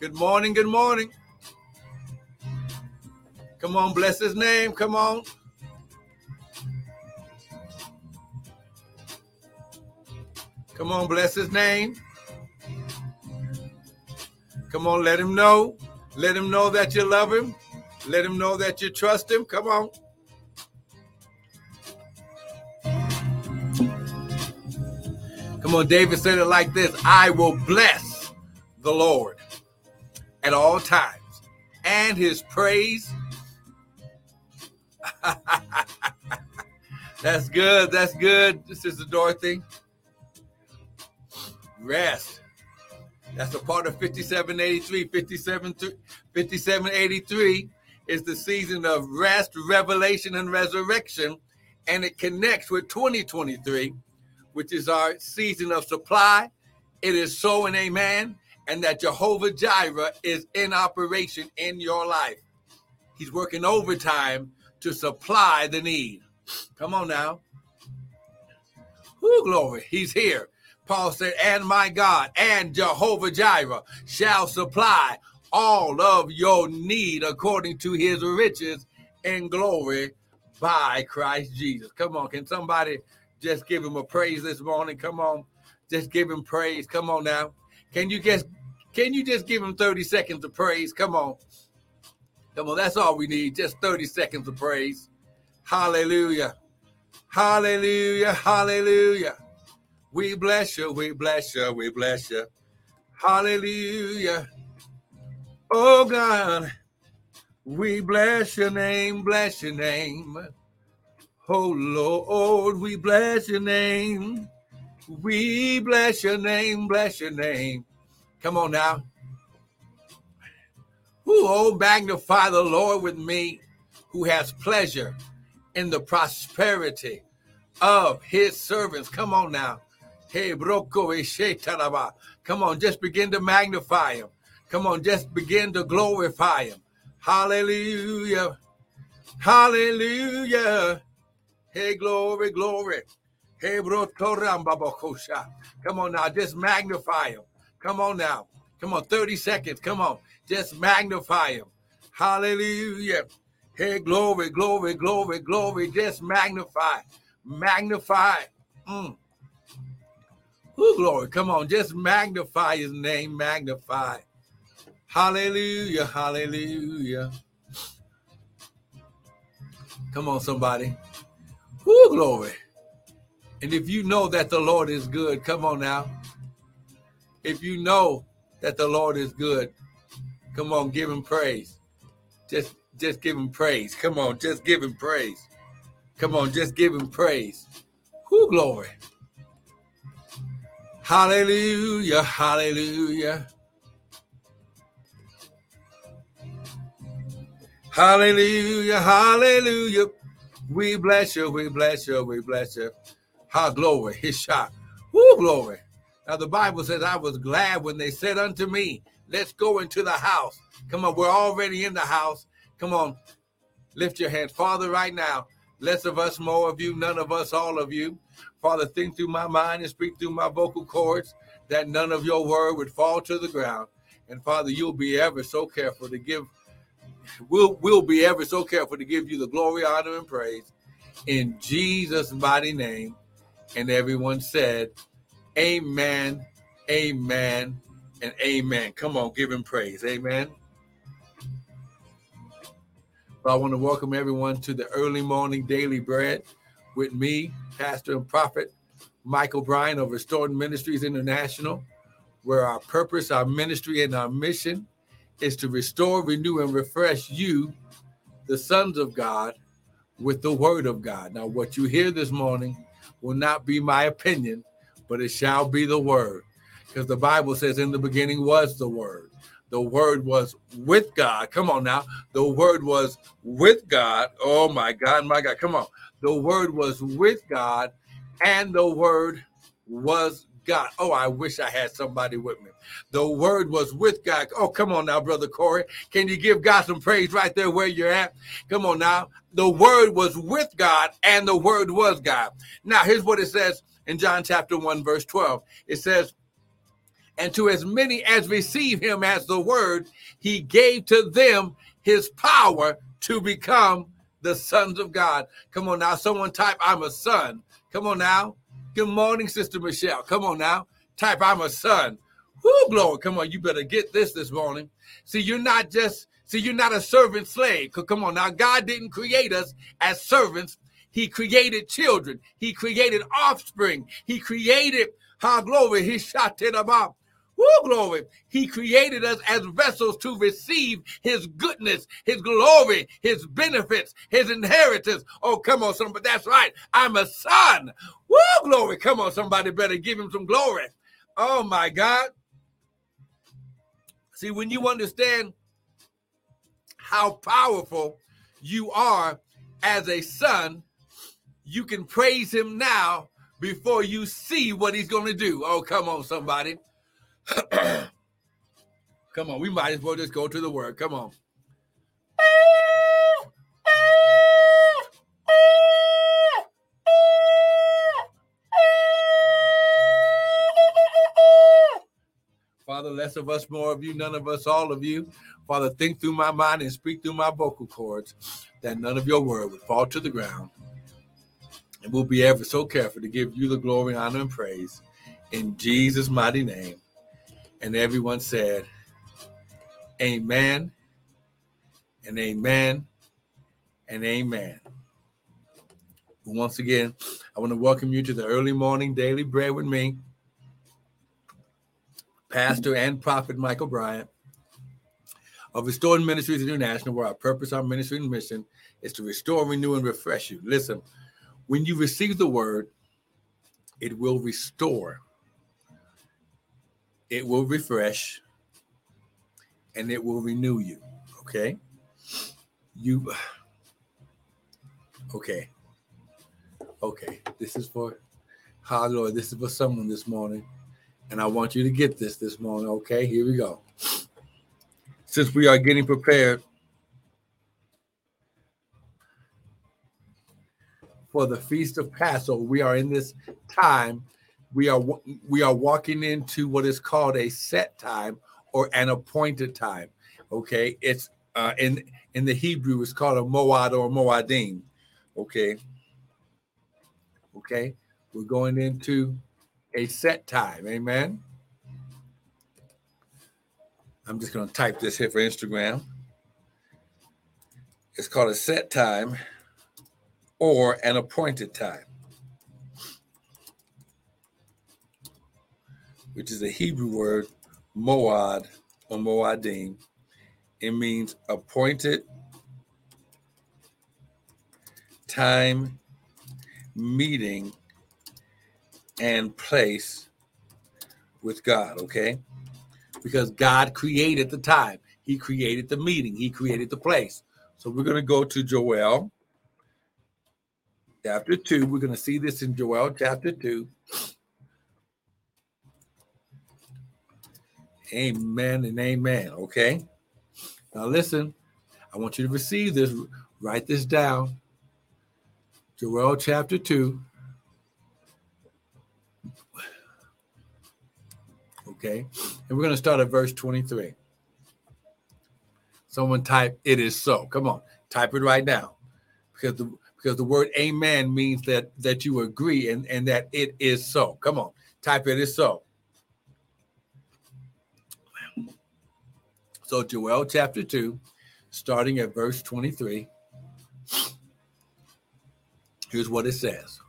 Good morning. Good morning. Come on, bless his name. Come on. Come on, bless his name. Come on, let him know. Let him know that you love him. Let him know that you trust him. Come on. Come on, David said it like this I will bless the Lord at all times, and his praise. That's good. That's good. This is the Dorothy. Rest. That's a part of 5783. 57, 5783 is the season of rest, revelation, and resurrection. And it connects with 2023, which is our season of supply. It is so and amen. And that Jehovah Jireh is in operation in your life. He's working overtime to supply the need. Come on now. Who glory. He's here. Paul said, and my God and Jehovah Jireh shall supply all of your need according to his riches and glory by Christ Jesus. Come on, can somebody just give him a praise this morning? Come on, just give him praise. Come on now. Can you just can you just give him 30 seconds of praise? Come on. Come on, that's all we need. Just 30 seconds of praise. Hallelujah. Hallelujah. Hallelujah. We bless you. We bless you. We bless you. Hallelujah. Oh God, we bless your name, bless your name. Oh Lord, we bless your name. We bless your name, bless your name. Come on now. Who oh magnify the Lord with me, who has pleasure in the prosperity of his servants. Come on now. Hey, broko eh, Come on, just begin to magnify him. Come on, just begin to glorify him. Hallelujah. Hallelujah. Hey, glory, glory. Hey, brotorambabakosha. Come on now, just magnify him. Come on now. Come on, 30 seconds. Come on, just magnify him. Hallelujah. Hey, glory, glory, glory, glory. Just magnify. Magnify. Mm. Ooh, glory. Come on, just magnify his name. Magnify. Hallelujah. Hallelujah. Come on, somebody. Ooh, glory. And if you know that the Lord is good, come on now. If you know that the Lord is good, come on, give him praise. Just just give him praise. Come on, just give him praise. Come on, just give him praise. Who glory. Hallelujah, hallelujah. Hallelujah, hallelujah. We bless you, we bless you, we bless you. Ha glory, his shot. Woo glory. Now the Bible says, I was glad when they said unto me, Let's go into the house. Come on, we're already in the house. Come on, lift your hands. Father, right now, less of us, more of you, none of us, all of you. Father, think through my mind and speak through my vocal cords that none of your word would fall to the ground. And Father, you'll be ever so careful to give, we'll, we'll be ever so careful to give you the glory, honor, and praise in Jesus' mighty name. And everyone said, Amen, Amen, and Amen. Come on, give him praise. Amen. I want to welcome everyone to the early morning daily bread with me, Pastor and Prophet Michael Bryan of Restored Ministries International, where our purpose, our ministry, and our mission is to restore, renew, and refresh you, the sons of God, with the word of God. Now, what you hear this morning will not be my opinion, but it shall be the word. Because the Bible says, in the beginning was the word the word was with God. Come on now. The word was with God. Oh my God, my God. Come on. The word was with God and the word was God. Oh, I wish I had somebody with me. The word was with God. Oh, come on now, brother Corey. Can you give God some praise right there where you're at? Come on now. The word was with God and the word was God. Now, here's what it says in John chapter 1, verse 12. It says, And to as many as receive him as the word, he gave to them his power to become the sons of God. Come on now, someone type, I'm a son. Come on now. Good morning, Sister Michelle. Come on now. Type, I'm a son. Whoo, glory. Come on, you better get this this morning. See, you're not just, see, you're not a servant slave. Come on now. God didn't create us as servants. He created children. He created offspring. He created, how glory, he shot it about. Woo, glory. He created us as vessels to receive his goodness, his glory, his benefits, his inheritance. Oh, come on, somebody. That's right. I'm a son. Woo, glory. Come on, somebody better give him some glory. Oh, my God. See, when you understand how powerful you are as a son, you can praise him now before you see what he's going to do. Oh, come on, somebody. come on, we might as well just go to the word. Come on. Father, less of us, more of you, none of us, all of you. Father, think through my mind and speak through my vocal cords that none of your word would fall to the ground. And we'll be ever so careful to give you the glory, honor, and praise in Jesus' mighty name. And everyone said, Amen and amen and amen. Once again, I want to welcome you to the early morning daily bread with me, Pastor and Prophet Michael Bryant of Restoring Ministries International, where our purpose, our ministry, and mission is to restore, renew, and refresh you. Listen, when you receive the word, it will restore it will refresh and it will renew you. Okay. You, okay. Okay. This is for, how Lord, this is for someone this morning. And I want you to get this this morning. Okay. Here we go. Since we are getting prepared for the feast of Passover, we are in this time we are we are walking into what is called a set time or an appointed time. Okay, it's uh, in in the Hebrew it's called a moad or moadim. Okay, okay, we're going into a set time. Amen. I'm just going to type this here for Instagram. It's called a set time or an appointed time. which is a Hebrew word, moad or moadim. It means appointed time, meeting, and place with God, okay? Because God created the time, He created the meeting, He created the place. So we're going to go to Joel chapter 2. We're going to see this in Joel chapter 2. Amen and amen. Okay. Now listen, I want you to receive this. Write this down. Joel chapter 2. Okay. And we're going to start at verse 23. Someone type, it is so. Come on, type it right now. Because the because the word amen means that that you agree and, and that it is so. Come on, type it is so. So, Joel chapter 2, starting at verse 23, here's what it says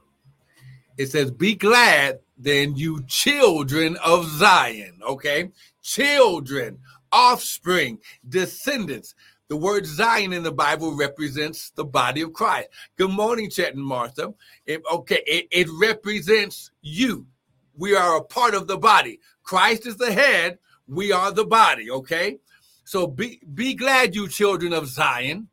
it says, Be glad then, you children of Zion. Okay, children, offspring, descendants. The word Zion in the Bible represents the body of Christ. Good morning, Chet and Martha. It, okay, it, it represents you. We are a part of the body. Christ is the head. We are the body. Okay. So be, be glad, you children of Zion,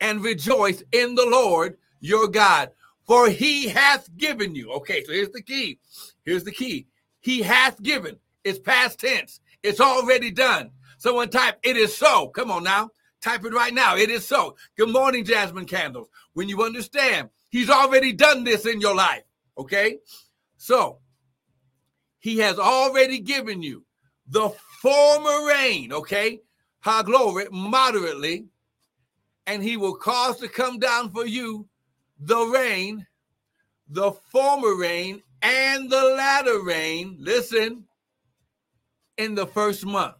and rejoice in the Lord your God, for he hath given you. Okay, so here's the key. Here's the key. He hath given. It's past tense. It's already done. Someone type, it is so. Come on now. Type it right now. It is so. Good morning, Jasmine Candles. When you understand, he's already done this in your life. Okay? So he has already given you the former rain, okay? High glory, moderately, and he will cause to come down for you the rain, the former rain, and the latter rain. Listen, in the first month.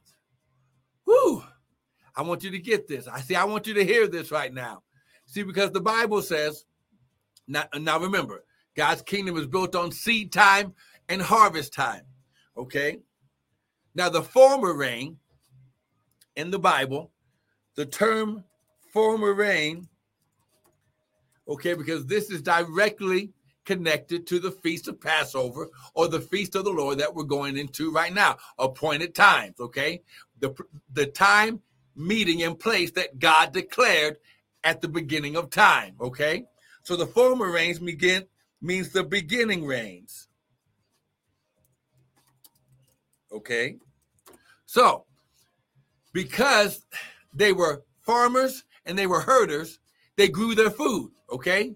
Whew. I want you to get this. I see, I want you to hear this right now. See, because the Bible says, now, now remember, God's kingdom is built on seed time and harvest time. Okay. Now, the former rain in the Bible, the term former rain, okay, because this is directly connected to the feast of Passover or the feast of the Lord that we're going into right now, appointed times, okay? The, the time, meeting, and place that God declared at the beginning of time, okay? So the former rains begin means the beginning rains. Okay? So, because they were farmers and they were herders, they grew their food, okay?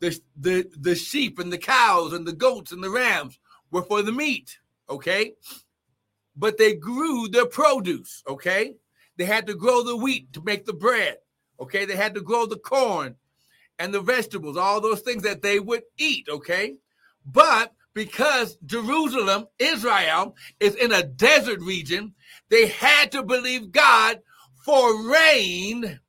The, the, the sheep and the cows and the goats and the rams were for the meat, okay? But they grew their produce, okay? They had to grow the wheat to make the bread, okay? They had to grow the corn and the vegetables, all those things that they would eat, okay? But because Jerusalem, Israel, is in a desert region, they had to believe God for rain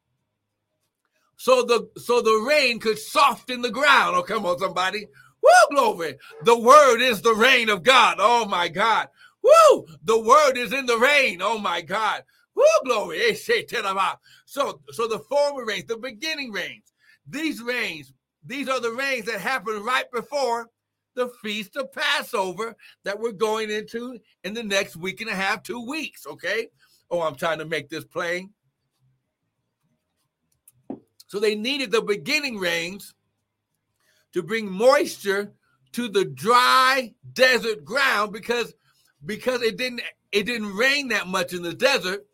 so the so the rain could soften the ground. Oh, come on, somebody. Woo, glory. The word is the rain of God. Oh my God. Woo! The word is in the rain. Oh my God. Woo, glory. Eh, so so the former rains, the beginning rains, these rains, these are the rains that happened right before the feast of Passover that we're going into in the next week and a half, two weeks. Okay. Oh, I'm trying to make this plain. So they needed the beginning rains to bring moisture to the dry desert ground because because it didn't it didn't rain that much in the desert.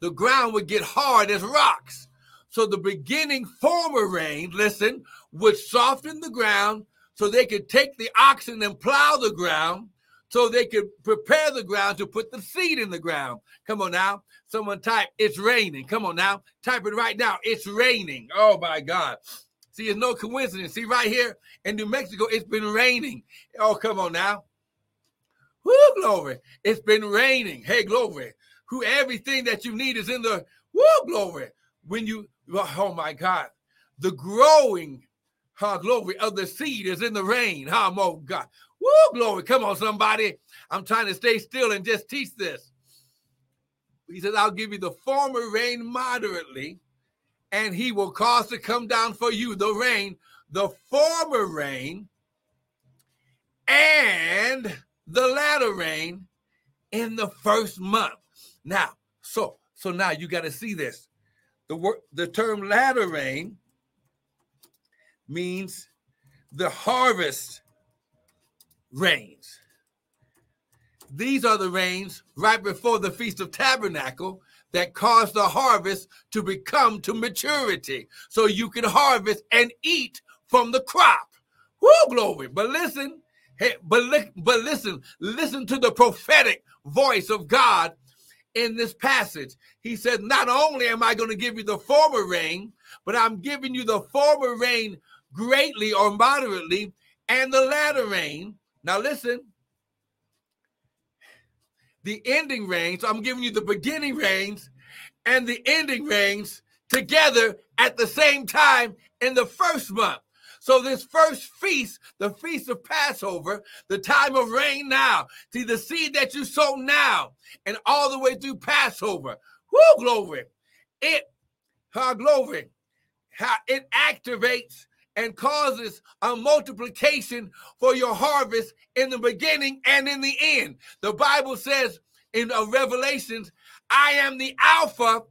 The ground would get hard as rocks. So the beginning former rain listen would soften the ground so they could take the oxen and plow the ground so they could prepare the ground to put the seed in the ground. Come on now. Someone type, it's raining. Come on now. Type it right now. It's raining. Oh my God. See, it's no coincidence. See, right here in New Mexico, it's been raining. Oh, come on now. Woo, glory. It's been raining. Hey, glory. Who everything that you need is in the woo, glory. When you, oh my God, the growing huh, glory of the seed is in the rain. Huh, oh God. Woo, glory. Come on, somebody. I'm trying to stay still and just teach this. He says, I'll give you the former rain moderately, and he will cause to come down for you the rain, the former rain, and the latter rain in the first month. Now, so so now you got to see this. The word the term latter rain means the harvest rains. These are the rains right before the Feast of Tabernacle that cause the harvest to become to maturity so you can harvest and eat from the crop. Woo, glory. But listen, hey, but, li- but listen, listen to the prophetic voice of God in this passage. He said, Not only am I going to give you the former rain, but I'm giving you the former rain greatly or moderately, and the latter rain. Now, listen, the ending rains. So I'm giving you the beginning rains and the ending rains together at the same time in the first month. So this first feast, the feast of Passover, the time of rain now, see the seed that you sow now, and all the way through Passover. Whoo, glory! It, how glory, how it activates and causes a multiplication for your harvest in the beginning and in the end. The Bible says in uh, Revelations, I am the Alpha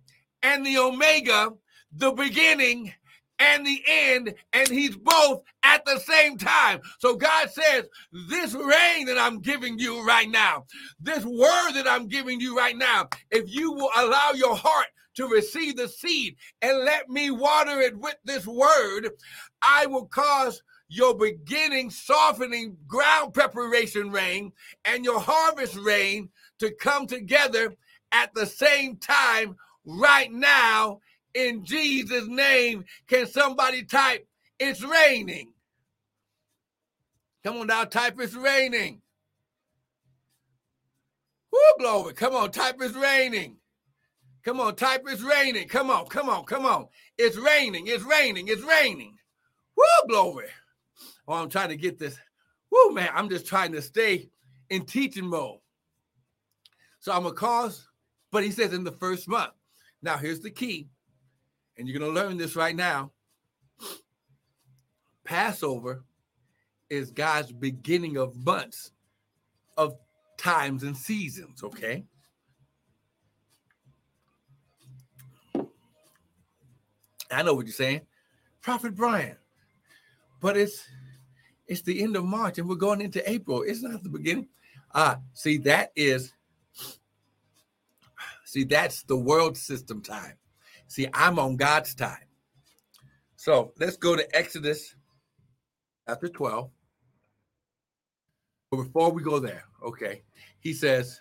and the Omega, the beginning and the end, and he's both at the same time. So God says, This rain that I'm giving you right now, this word that I'm giving you right now, if you will allow your heart to receive the seed and let me water it with this word, I will cause your beginning softening ground preparation rain and your harvest rain to come together at the same time right now in Jesus' name. Can somebody type, It's raining? Come on now, type, It's raining. Woo, glory. Come on, type, It's raining. Come on, type, It's raining. Come on, come on, come on. It's raining, it's raining, it's raining. Woo, glory. Oh, I'm trying to get this. Woo, man, I'm just trying to stay in teaching mode. So I'm a cause, but he says in the first month. Now, here's the key, and you're going to learn this right now. Passover is God's beginning of months, of times and seasons, okay? I know what you're saying, Prophet Brian, but it's it's the end of March and we're going into April. It's not the beginning. Ah, see, that is see, that's the world system time. See, I'm on God's time. So let's go to Exodus chapter 12. But before we go there, okay, he says,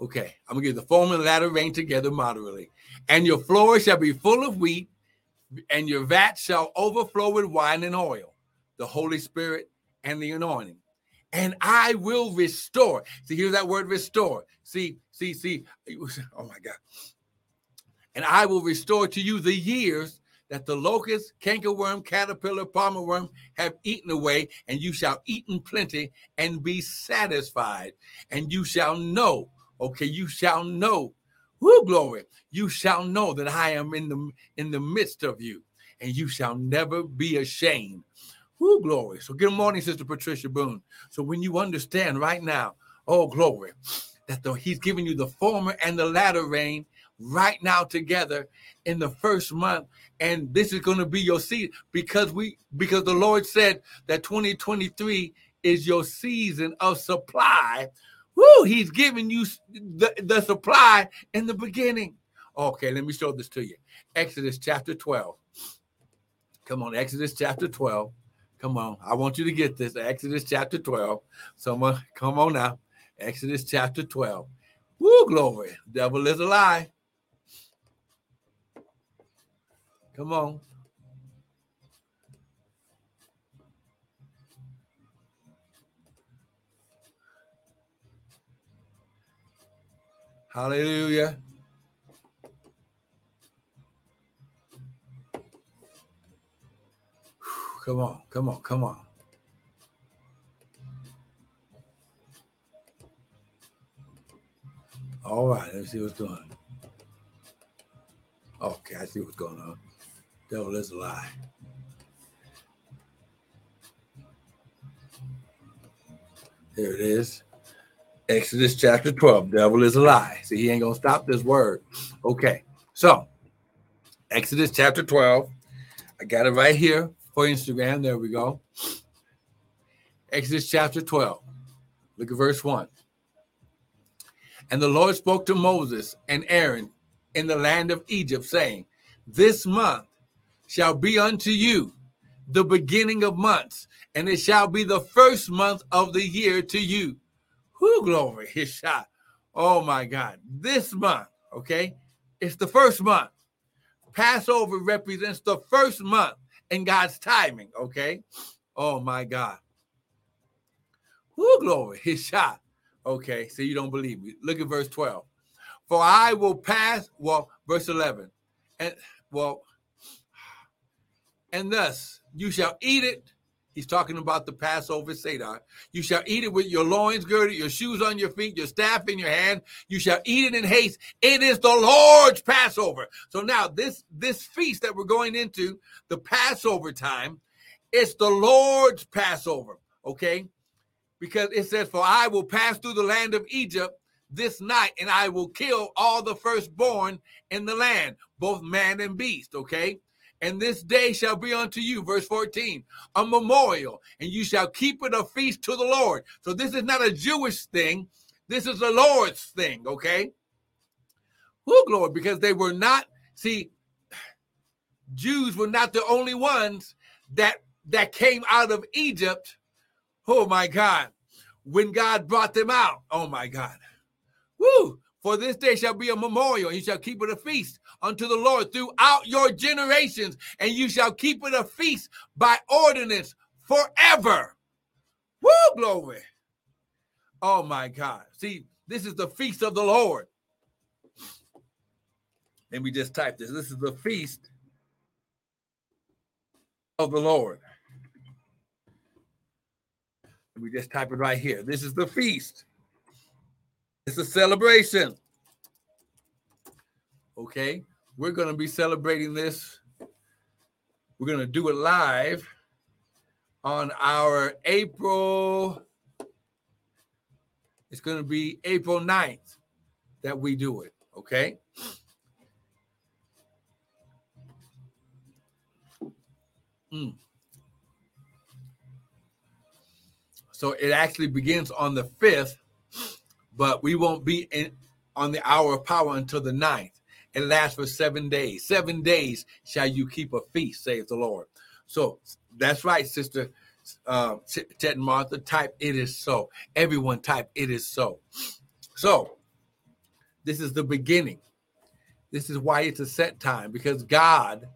okay, I'm gonna give the former and latter rain together moderately, and your floor shall be full of wheat, and your vat shall overflow with wine and oil the Holy Spirit, and the anointing. And I will restore. See, here's that word restore. See, see, see. Oh my God. And I will restore to you the years that the locust, cankerworm, caterpillar, palmer worm have eaten away, and you shall eat in plenty and be satisfied. And you shall know, okay, you shall know, who glory, you shall know that I am in the in the midst of you, and you shall never be ashamed. Who glory. So good morning, Sister Patricia Boone. So when you understand right now, oh glory, that the, he's giving you the former and the latter rain right now together in the first month and this is going to be your season because we because the lord said that 2023 is your season of supply Woo, he's giving you the, the supply in the beginning okay let me show this to you exodus chapter 12 come on exodus chapter 12 Come on. I want you to get this. Exodus chapter 12. Someone, come on now. Exodus chapter 12. Woo, glory. Devil is a lie. Come on. Hallelujah. Come on, come on, come on. All right, let's see what's going on. Okay, I see what's going on. Devil is a lie. There it is. Exodus chapter 12. Devil is a lie. See, he ain't gonna stop this word. Okay, so Exodus chapter 12. I got it right here for Instagram. There we go. Exodus chapter 12. Look at verse 1. And the Lord spoke to Moses and Aaron in the land of Egypt, saying, This month shall be unto you the beginning of months, and it shall be the first month of the year to you. Who glory, his shot. Oh my God. This month, okay, it's the first month. Passover represents the first month in God's timing, okay? Oh my God. Who glory, his shot. Okay, so you don't believe me. Look at verse 12. For I will pass, well, verse 11. And well, and thus you shall eat it. He's talking about the Passover Seder. You shall eat it with your loins girded, your shoes on your feet, your staff in your hand. You shall eat it in haste. It is the Lord's Passover. So now this this feast that we're going into, the Passover time, it's the Lord's Passover. Okay, because it says, "For I will pass through the land of Egypt." This night, and I will kill all the firstborn in the land, both man and beast. Okay, and this day shall be unto you, verse 14, a memorial, and you shall keep it a feast to the Lord. So this is not a Jewish thing, this is the Lord's thing, okay? Who glory, because they were not, see, Jews were not the only ones that that came out of Egypt. Oh my God. When God brought them out. Oh my God. Woo! For this day shall be a memorial, and you shall keep it a feast unto the Lord throughout your generations, and you shall keep it a feast by ordinance forever. Woo, glory. Oh my God. See, this is the feast of the Lord. And we just type this. This is the feast of the Lord. And we just type it right here. This is the feast. It's a celebration. Okay. We're going to be celebrating this. We're going to do it live on our April. It's going to be April 9th that we do it. Okay. Mm. So it actually begins on the 5th, but we won't be in on the hour of power until the 9th. It lasts for seven days. Seven days shall you keep a feast, saith the Lord. So that's right, sister uh, Ted and Martha. Type it is so. Everyone type it is so. So this is the beginning. This is why it's a set time because God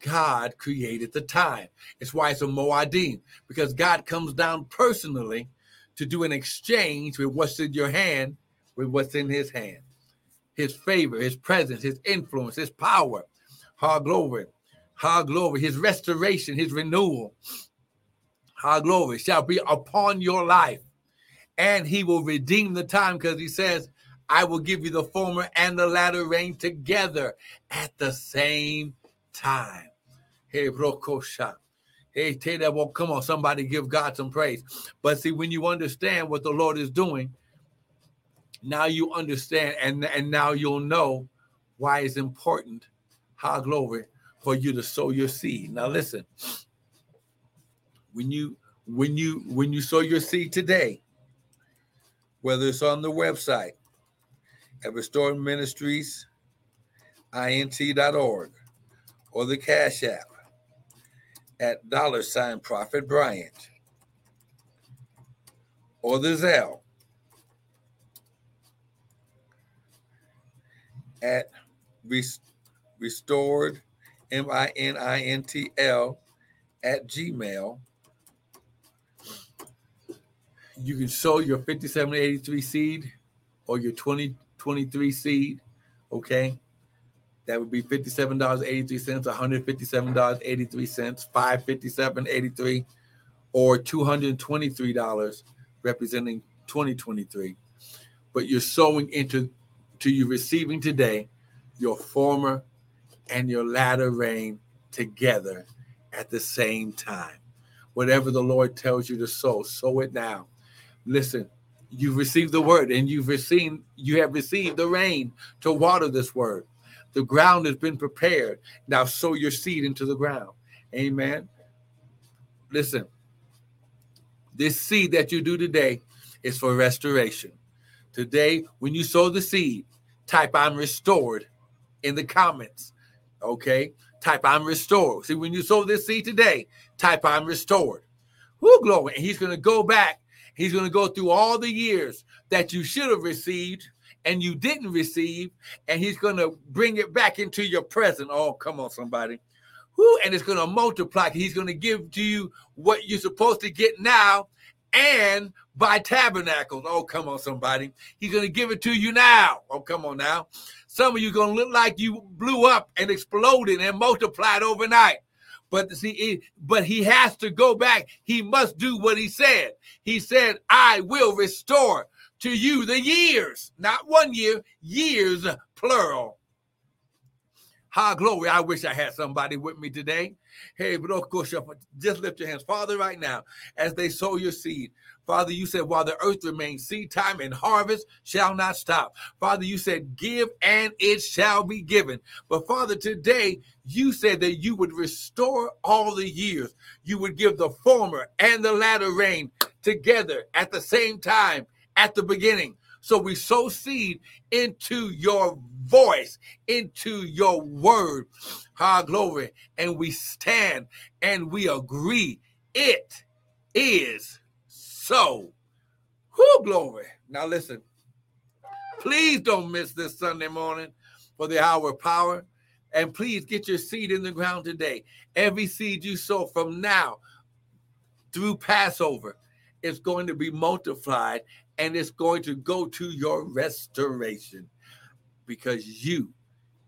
God created the time. It's why it's a Moadim, because God comes down personally to do an exchange with what's in your hand, with what's in his hand. His favor, his presence, his influence, his power. Ha glory. Ha glory. His restoration, his renewal. Ha glory shall be upon your life. And he will redeem the time because he says, I will give you the former and the latter rain together at the same time. Hey, Rokosha. Hey, Teda, well, come on, somebody give God some praise. But see, when you understand what the Lord is doing, now you understand, and, and now you'll know why it's important, high glory, for you to sow your seed. Now listen, when you when you when you sow your seed today, whether it's on the website at Restored Ministries, int.org, or the Cash App at dollar sign Prophet Bryant or the Zelle at restored m-i-n-i-n-t-l at gmail you can sow your 5783 seed or your 2023 seed okay that would be $57.83, $157.83, $557.83, or $223 representing 2023. But you're sowing into to you receiving today your former and your latter rain together at the same time. Whatever the Lord tells you to sow, sow it now. Listen, you've received the word and you've received you have received the rain to water this word. The ground has been prepared. Now sow your seed into the ground. Amen. Listen, this seed that you do today is for restoration. Today, when you sow the seed, type I'm restored in the comments. Okay? Type I'm restored. See, when you sow this seed today, type I'm restored. Who glory. And he's going to go back. He's going to go through all the years that you should have received and you didn't receive, and he's going to bring it back into your present. Oh, come on, somebody. Who and it's going to multiply. He's going to give to you what you're supposed to get now and by tabernacles. Oh, come on, somebody. He's going to give it to you now. Oh, come on now. Some of you going to look like you blew up and exploded and multiplied overnight. But see, it, but he has to go back. He must do what he said. He said, I will restore to you the years, not one year, years, plural. High glory. I wish I had somebody with me today. Hey, but just lift your hands. Father, right now, as they sow your seed, Father, you said, while the earth remains, seed time and harvest shall not stop. Father, you said, give and it shall be given. But Father, today you said that you would restore all the years. You would give the former and the latter rain together at the same time at the beginning. So we sow seed into your voice into your word. High glory. And we stand and we agree. It is so. Who glory. Now listen. Please don't miss this Sunday morning for the hour of power. And please get your seed in the ground today. Every seed you sow from now through Passover is going to be multiplied and it's going to go to your restoration because you,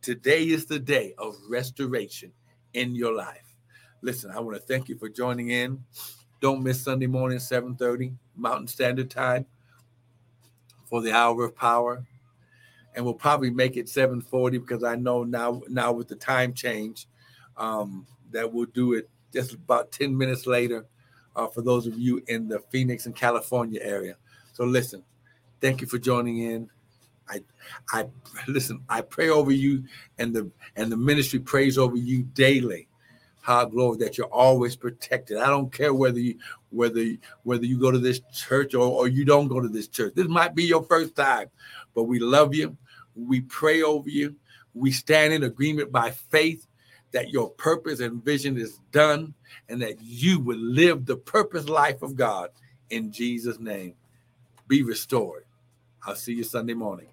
today is the day of restoration in your life. Listen, I want to thank you for joining in. Don't miss Sunday morning, 7:30 Mountain Standard Time for the hour of power. And we'll probably make it 7:40 because I know now now with the time change um, that we'll do it just about 10 minutes later uh, for those of you in the Phoenix and California area. So listen, thank you for joining in. I I listen, I pray over you and the and the ministry prays over you daily. How glory that you're always protected. I don't care whether you whether whether you go to this church or, or you don't go to this church. This might be your first time, but we love you. We pray over you. We stand in agreement by faith that your purpose and vision is done and that you will live the purpose life of God in Jesus' name. Be restored. I'll see you Sunday morning.